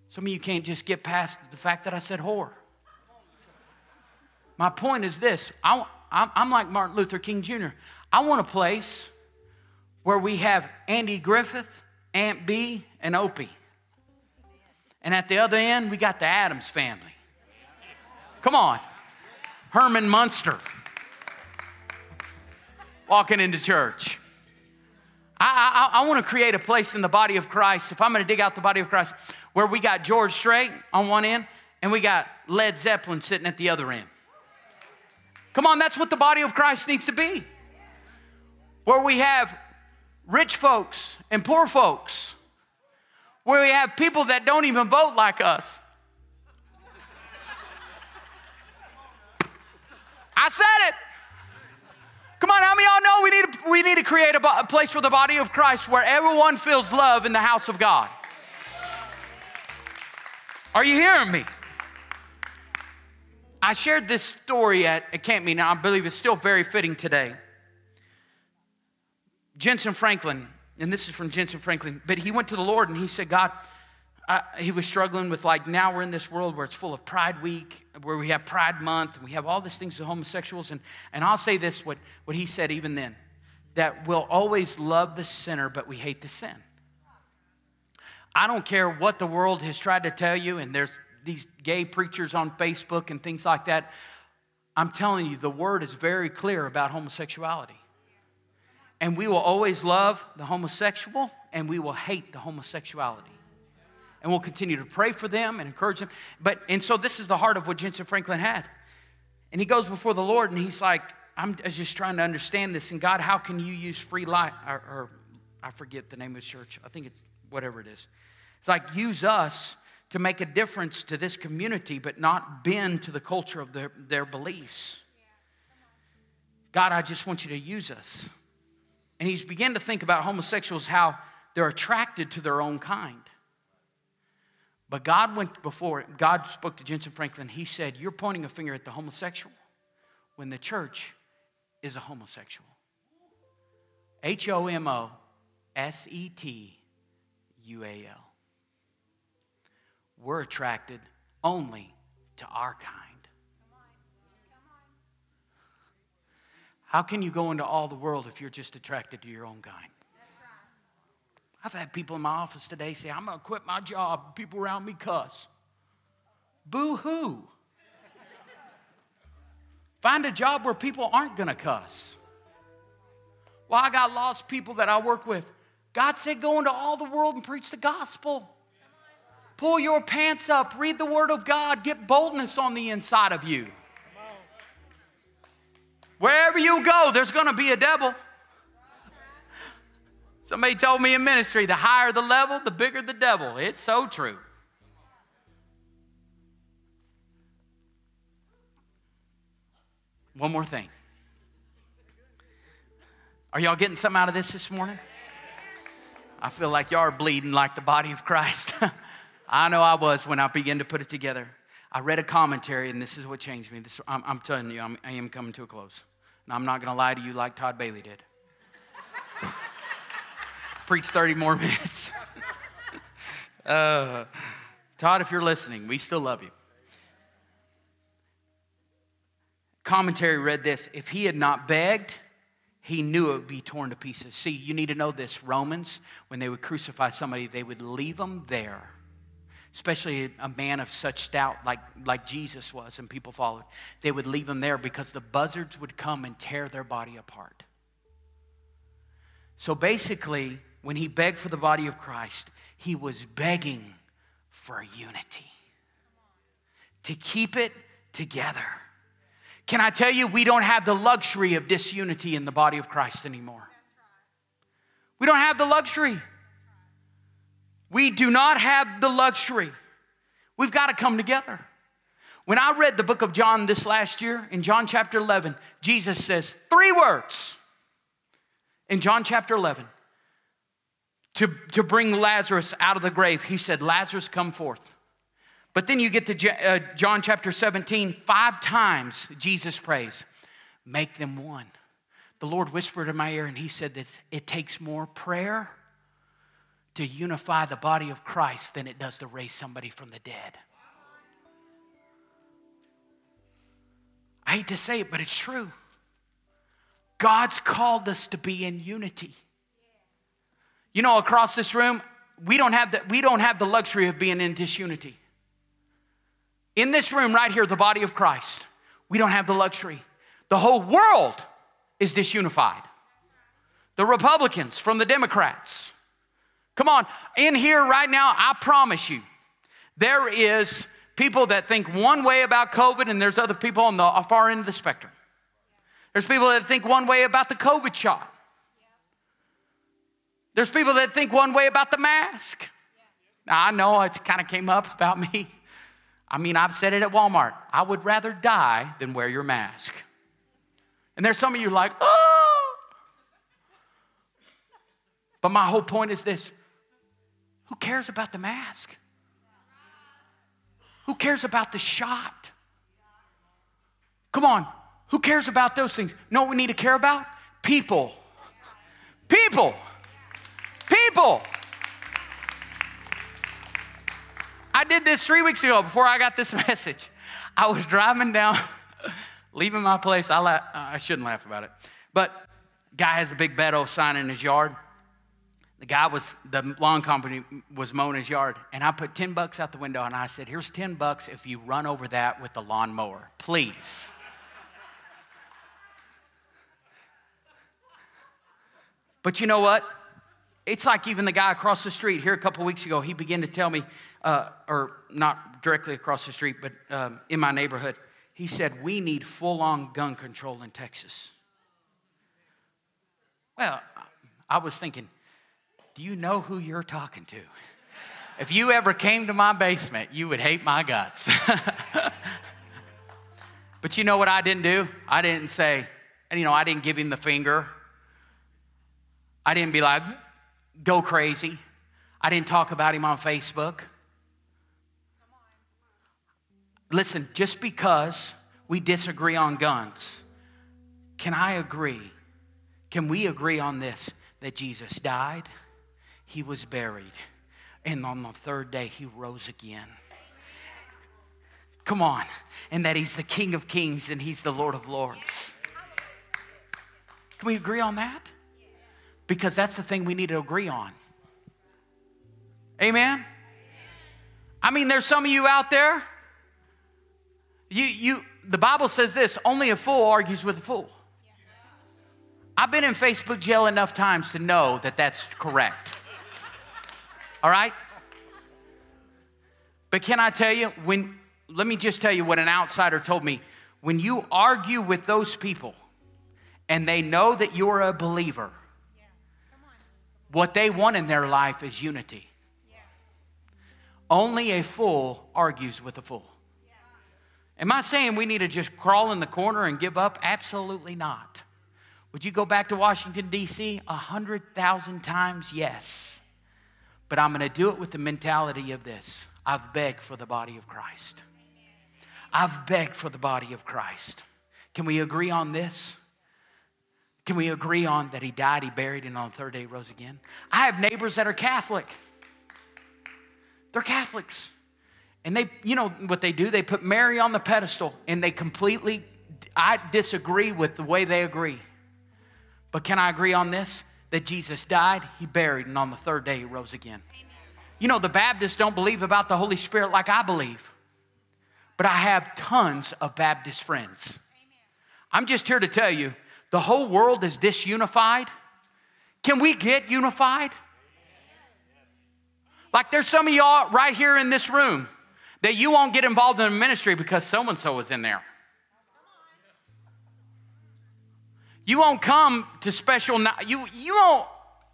Some of you can't just get past the fact that I said whore. My point is this I, I'm like Martin Luther King Jr. I want a place where we have Andy Griffith, Aunt Bee, and Opie. And at the other end, we got the Addams family. Come on. Herman Munster walking into church. I, I, I want to create a place in the body of Christ, if I'm going to dig out the body of Christ, where we got George Strait on one end and we got Led Zeppelin sitting at the other end. Come on, that's what the body of Christ needs to be. Where we have rich folks and poor folks, where we have people that don't even vote like us. I said it. Come on, how many y'all know we need, to, we need to create a, a place for the body of Christ where everyone feels love in the house of God? Are you hearing me? I shared this story at, at Camp Meeting, I believe it's still very fitting today. Jentezen Franklin, and this is from Jentezen Franklin, but he went to the Lord and he said, God, uh, he was struggling with like now we're in this world where it's full of Pride Week, where we have Pride Month, and we have all these things with homosexuals. And, and I'll say this what, what he said even then that we'll always love the sinner, but we hate the sin. I don't care what the world has tried to tell you, and there's these gay preachers on Facebook and things like that. I'm telling you, the word is very clear about homosexuality. And we will always love the homosexual, and we will hate the homosexuality and we'll continue to pray for them and encourage them. But, and so this is the heart of what Jentezen Franklin had. And he goes before the Lord and he's like, I'm just trying to understand this. And God, how can you use free life? Or, or I forget the name of the church. I think it's whatever it is. It's like, use us to make a difference to this community, but not bend to the culture of their, their beliefs. God, I just want you to use us. And he's began to think about homosexuals, how they're attracted to their own kind. But God went before, God spoke to Jentezen Franklin. He said, You're pointing a finger at the homosexual when the church is a homosexual. H O M O S E T U A L. We're attracted only to our kind. How can you go into all the world if you're just attracted to your own kind? I've had people in my office today say, I'm going to quit my job. People around me cuss. Boo hoo. Find a job where people aren't going to cuss. Well, I got lost people that I work with. God said, go into all the world and preach the gospel. Pull your pants up, read the word of God, get boldness on the inside of you. Wherever you go, there's going to be a devil. Somebody told me in ministry the higher the level, the bigger the devil. It's so true. One more thing. Are y'all getting something out of this this morning? I feel like y'all are bleeding like the body of Christ. I know I was when I began to put it together. I read a commentary, and this is what changed me. This, I'm, I'm telling you, I'm, I am coming to a close. And I'm not going to lie to you like Todd Bailey did preach 30 more minutes. uh, Todd, if you're listening, we still love you. Commentary read this if he had not begged, he knew it would be torn to pieces. See, you need to know this. Romans, when they would crucify somebody, they would leave them there. Especially a man of such stout like, like Jesus was and people followed. They would leave him there because the buzzards would come and tear their body apart. So basically, when he begged for the body of Christ, he was begging for unity, to keep it together. Can I tell you, we don't have the luxury of disunity in the body of Christ anymore. We don't have the luxury. We do not have the luxury. We've got to come together. When I read the book of John this last year, in John chapter 11, Jesus says three words. In John chapter 11, to, to bring Lazarus out of the grave, he said, Lazarus, come forth. But then you get to uh, John chapter 17, five times Jesus prays, make them one. The Lord whispered in my ear and he said that it takes more prayer to unify the body of Christ than it does to raise somebody from the dead. I hate to say it, but it's true. God's called us to be in unity. You know, across this room, we don't have the, we don't have the luxury of being in disunity. In this room right here, the body of Christ, we don't have the luxury. The whole world is disunified. The Republicans from the Democrats. Come on, in here right now, I promise you, there is people that think one way about COVID, and there's other people on the far end of the spectrum. There's people that think one way about the COVID shot. There's people that think one way about the mask. Now, I know it kind of came up about me. I mean, I've said it at Walmart. I would rather die than wear your mask. And there's some of you like, oh. But my whole point is this who cares about the mask? Who cares about the shot? Come on, who cares about those things? know what we need to care about? People. People. People. I did this three weeks ago before I got this message. I was driving down, leaving my place. I, la- uh, I shouldn't laugh about it. But guy has a big Beto sign in his yard. The guy was, the lawn company was mowing his yard. And I put 10 bucks out the window and I said, Here's 10 bucks if you run over that with the lawnmower, please. But you know what? It's like even the guy across the street here a couple weeks ago, he began to tell me, uh, or not directly across the street, but um, in my neighborhood, he said, We need full on gun control in Texas. Well, I was thinking, do you know who you're talking to? If you ever came to my basement, you would hate my guts. but you know what I didn't do? I didn't say, you know, I didn't give him the finger. I didn't be like, go crazy. I didn't talk about him on Facebook. Listen, just because we disagree on guns, can I agree? Can we agree on this that Jesus died, he was buried, and on the third day he rose again? Come on, and that he's the King of Kings and he's the Lord of Lords. Can we agree on that? Because that's the thing we need to agree on. Amen? I mean, there's some of you out there, you, you, the Bible says this only a fool argues with a fool. I've been in Facebook jail enough times to know that that's correct. All right? But can I tell you, when, let me just tell you what an outsider told me. When you argue with those people and they know that you're a believer, what they want in their life is unity. Only a fool argues with a fool. Am I saying we need to just crawl in the corner and give up? Absolutely not. Would you go back to Washington, D.C. a hundred thousand times? Yes. But I'm going to do it with the mentality of this I've begged for the body of Christ. I've begged for the body of Christ. Can we agree on this? Can we agree on that he died, he buried, and on the third day he rose again? I have neighbors that are Catholic. They're Catholics. And they, you know what they do? They put Mary on the pedestal and they completely, I disagree with the way they agree. But can I agree on this? That Jesus died, he buried, and on the third day he rose again. Amen. You know, the Baptists don't believe about the Holy Spirit like I believe. But I have tons of Baptist friends. Amen. I'm just here to tell you the whole world is disunified. Can we get unified? Like there's some of y'all right here in this room that you won't get involved in a ministry because so and so is in there. You won't come to special you you won't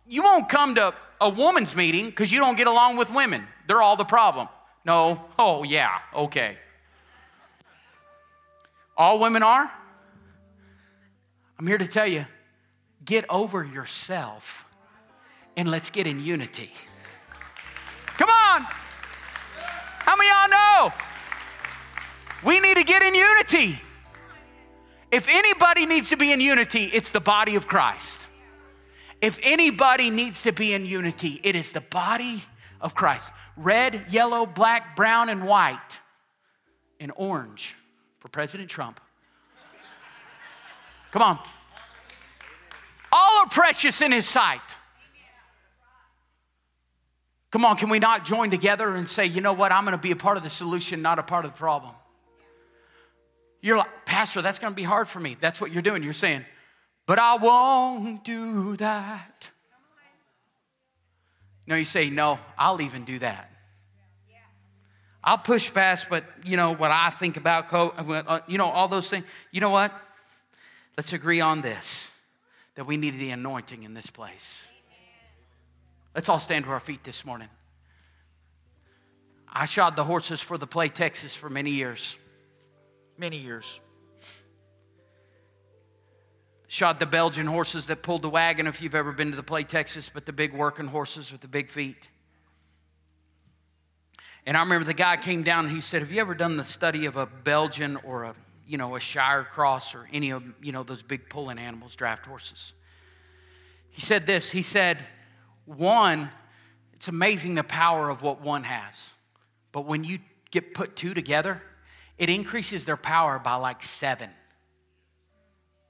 you won't come to a woman's meeting because you don't get along with women. They're all the problem. No. Oh yeah. Okay. All women are? I'm here to tell you get over yourself and let's get in unity. Come on. How many y'all know? We need to get in unity. If anybody needs to be in unity, it's the body of Christ. If anybody needs to be in unity, it is the body of Christ. Red, yellow, black, brown, and white, and orange for President Trump. Come on. All are precious in his sight. Come on, can we not join together and say, you know what, I'm gonna be a part of the solution, not a part of the problem? You're like, Pastor, that's gonna be hard for me. That's what you're doing. You're saying, but I won't do that. No, you say, no, I'll even do that. I'll push past, but you know what I think about, uh, you know, all those things. You know what? Let's agree on this that we need the anointing in this place. Let's all stand to our feet this morning. I shod the horses for the Play Texas for many years. Many years. Shot the Belgian horses that pulled the wagon, if you've ever been to the Play Texas, but the big working horses with the big feet. And I remember the guy came down and he said, Have you ever done the study of a Belgian or a you know, a Shire cross or any of, you know, those big pulling animals, draft horses. He said this, he said, one, it's amazing the power of what one has. But when you get put two together, it increases their power by like seven.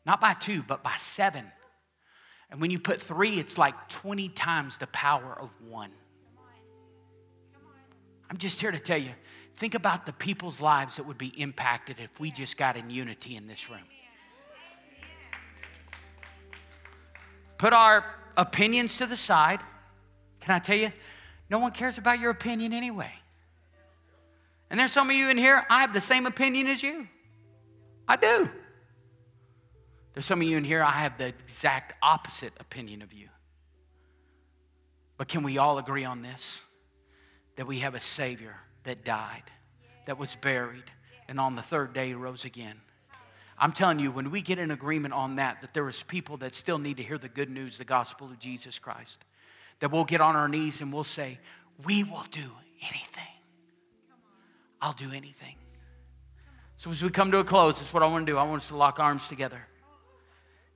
Not by two, but by seven. And when you put three, it's like 20 times the power of one. I'm just here to tell you think about the people's lives that would be impacted if we just got in unity in this room. Put our opinions to the side. Can I tell you? No one cares about your opinion anyway. And there's some of you in here, I have the same opinion as you. I do. There's some of you in here, I have the exact opposite opinion of you. But can we all agree on this? That we have a Savior that died, that was buried, and on the third day rose again. I'm telling you, when we get in agreement on that, that there is people that still need to hear the good news, the gospel of Jesus Christ, that we'll get on our knees and we'll say, We will do anything. I'll do anything. So as we come to a close, that's what I want to do. I want us to lock arms together.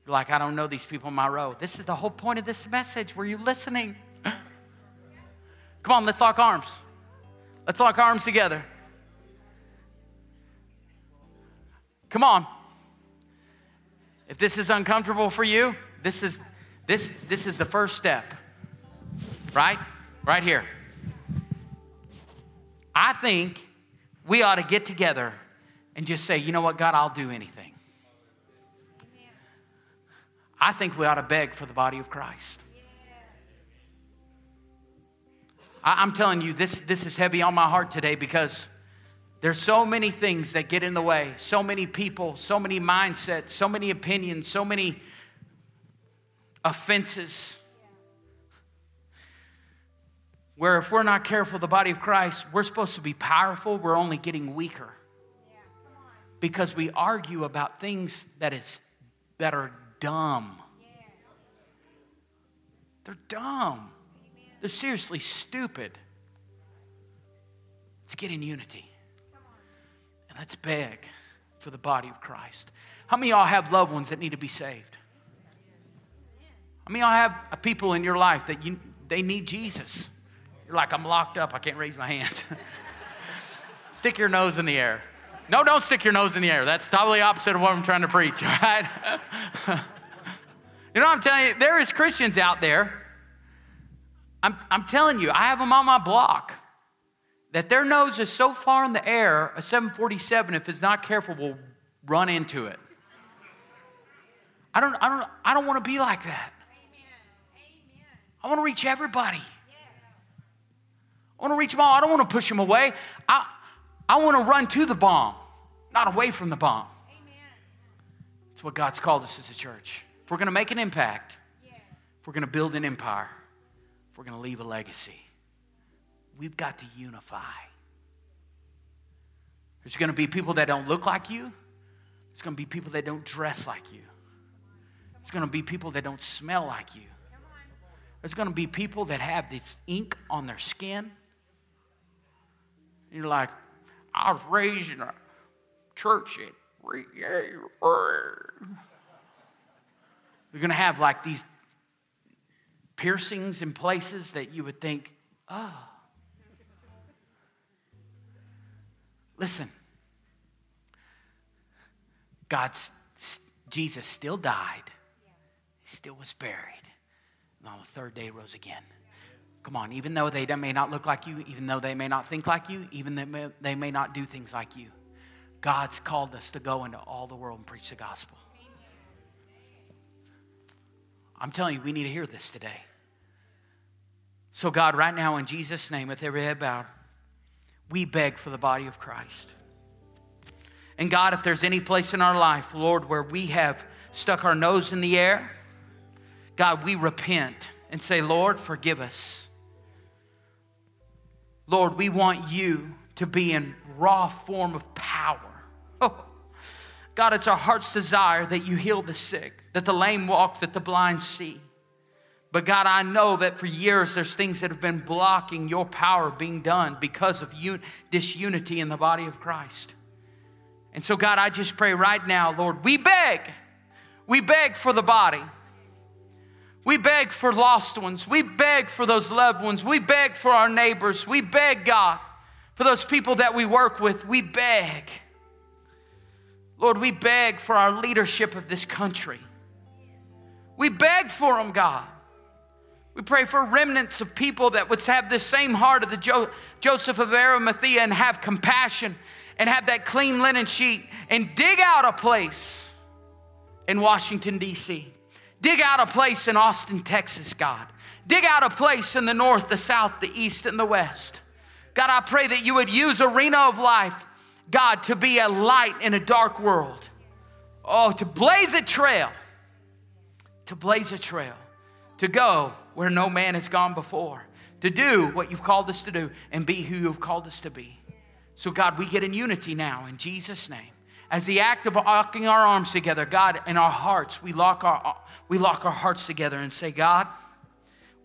You're like, I don't know these people in my row. This is the whole point of this message. Were you listening? Come on, let's lock arms. Let's lock arms together. Come on. If this is uncomfortable for you, this is this this is the first step. Right? Right here. I think we ought to get together and just say, you know what, God, I'll do anything. I think we ought to beg for the body of Christ. I, am telling you, this, this is heavy on my heart today because there's so many things that get in the way, so many people, so many mindsets, so many opinions, so many offenses. Where if we're not careful, the body of Christ, we're supposed to be powerful, we're only getting weaker. Because we argue about things that is that are dumb. They're dumb. They're seriously stupid. Let's get in unity. And let's beg for the body of Christ. How many y'all have loved ones that need to be saved? How many of y'all have people in your life that you, they need Jesus? Like, I'm locked up. I can't raise my hands. stick your nose in the air. No, don't stick your nose in the air. That's totally opposite of what I'm trying to preach, all right? you know what I'm telling you? There is Christians out there I'm, I'm telling you, I have them on my block that their nose is so far in the air, a 747, if it's not careful, will run into it. I don't, I don't, I don't want to be like that. I want to reach everybody. I want to reach them all. I don't want to push them away. I, I want to run to the bomb, not away from the bomb. It's what God's called us as a church. If we're going to make an impact, if we're going to build an empire, if we're going to leave a legacy, we've got to unify. There's going to be people that don't look like you. There's going to be people that don't dress like you. There's going to be people that don't smell like you. There's going to be people that have this ink on their skin. And you're like, I was raised in a church at You're going to have like these piercings in places that you would think, oh. Listen, God's Jesus still died, he still was buried, and on the third day rose again. Come on, even though they may not look like you, even though they may not think like you, even though they may not do things like you, God's called us to go into all the world and preach the gospel. I'm telling you, we need to hear this today. So, God, right now, in Jesus' name, with every head bowed, we beg for the body of Christ. And God, if there's any place in our life, Lord, where we have stuck our nose in the air, God, we repent and say, Lord, forgive us. Lord, we want you to be in raw form of power. Oh, God, it's our heart's desire that you heal the sick, that the lame walk, that the blind see. But God, I know that for years there's things that have been blocking your power being done because of un- disunity in the body of Christ. And so, God, I just pray right now, Lord, we beg, we beg for the body. We beg for lost ones. We beg for those loved ones. We beg for our neighbors. We beg, God, for those people that we work with. We beg. Lord, we beg for our leadership of this country. We beg for them, God. We pray for remnants of people that would have the same heart of the jo- Joseph of Arimathea and have compassion and have that clean linen sheet and dig out a place in Washington, D.C. Dig out a place in Austin, Texas, God. Dig out a place in the north, the south, the east, and the west. God, I pray that you would use Arena of Life, God, to be a light in a dark world. Oh, to blaze a trail, to blaze a trail, to go where no man has gone before, to do what you've called us to do and be who you've called us to be. So, God, we get in unity now in Jesus' name. As the act of locking our arms together, God, in our hearts, we lock our, we lock our hearts together and say, God,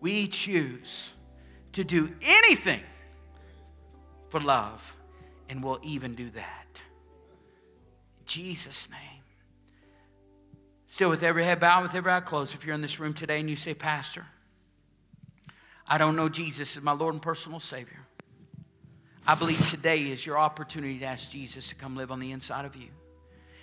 we choose to do anything for love, and we'll even do that. In Jesus' name. Still, with every head bowed, with every eye closed, if you're in this room today and you say, Pastor, I don't know Jesus as my Lord and personal Savior. I believe today is your opportunity to ask Jesus to come live on the inside of you.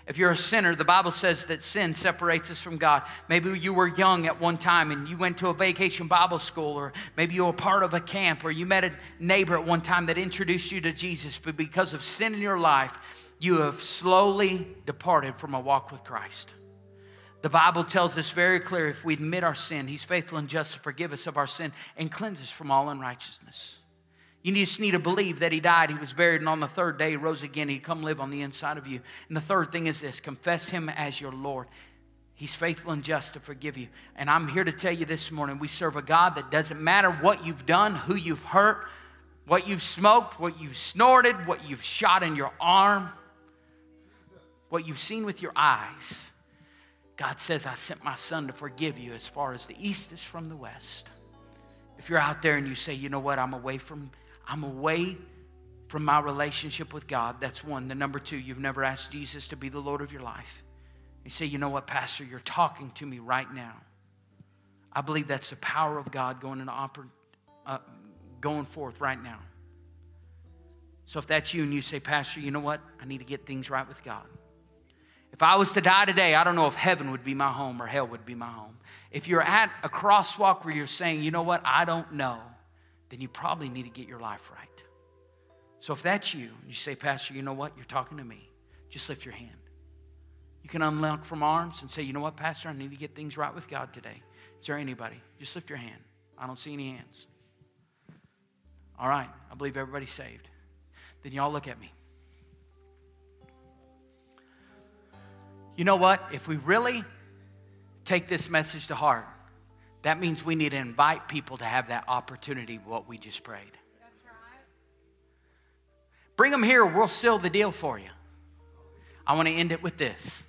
If you're a sinner, the Bible says that sin separates us from God. Maybe you were young at one time and you went to a vacation Bible school, or maybe you were part of a camp, or you met a neighbor at one time that introduced you to Jesus, but because of sin in your life, you have slowly departed from a walk with Christ. The Bible tells us very clear if we admit our sin, He's faithful and just to forgive us of our sin and cleanse us from all unrighteousness. You just need to believe that He died, He was buried, and on the third day He rose again. He'd come live on the inside of you. And the third thing is this confess Him as your Lord. He's faithful and just to forgive you. And I'm here to tell you this morning we serve a God that doesn't matter what you've done, who you've hurt, what you've smoked, what you've snorted, what you've shot in your arm, what you've seen with your eyes. God says, I sent my son to forgive you as far as the east is from the west. If you're out there and you say, you know what, I'm away from, I'm away from my relationship with God, that's one. The number two, you've never asked Jesus to be the Lord of your life. You say, you know what, Pastor, you're talking to me right now. I believe that's the power of God going, into oper- uh, going forth right now. So if that's you and you say, Pastor, you know what? I need to get things right with God. If I was to die today, I don't know if heaven would be my home or hell would be my home. If you're at a crosswalk where you're saying, you know what, I don't know, then you probably need to get your life right. So if that's you, you say, Pastor, you know what, you're talking to me, just lift your hand. You can unlock from arms and say, you know what, Pastor, I need to get things right with God today. Is there anybody? Just lift your hand. I don't see any hands. All right, I believe everybody's saved. Then y'all look at me. You know what? If we really take this message to heart, that means we need to invite people to have that opportunity, what we just prayed. That's right. Bring them here, we'll seal the deal for you. I want to end it with this.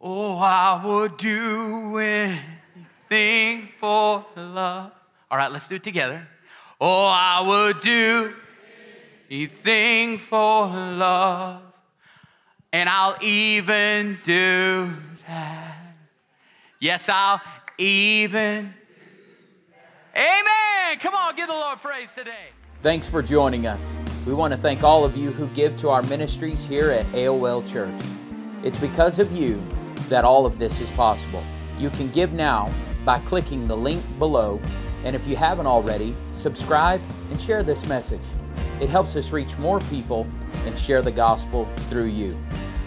Oh, I would do anything for love. All right, let's do it together. Oh, I would do anything for love. And I'll even do that. Yes, I'll even. Amen. Come on, give the Lord praise today. Thanks for joining us. We want to thank all of you who give to our ministries here at AOL Church. It's because of you that all of this is possible. You can give now by clicking the link below, and if you haven't already, subscribe and share this message. It helps us reach more people and share the gospel through you.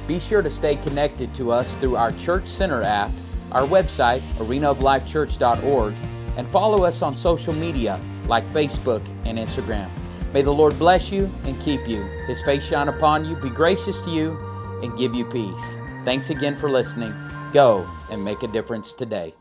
Be sure to stay connected to us through our Church Center app, our website, arenaoflifechurch.org, and follow us on social media like Facebook and Instagram. May the Lord bless you and keep you. His face shine upon you, be gracious to you, and give you peace. Thanks again for listening. Go and make a difference today.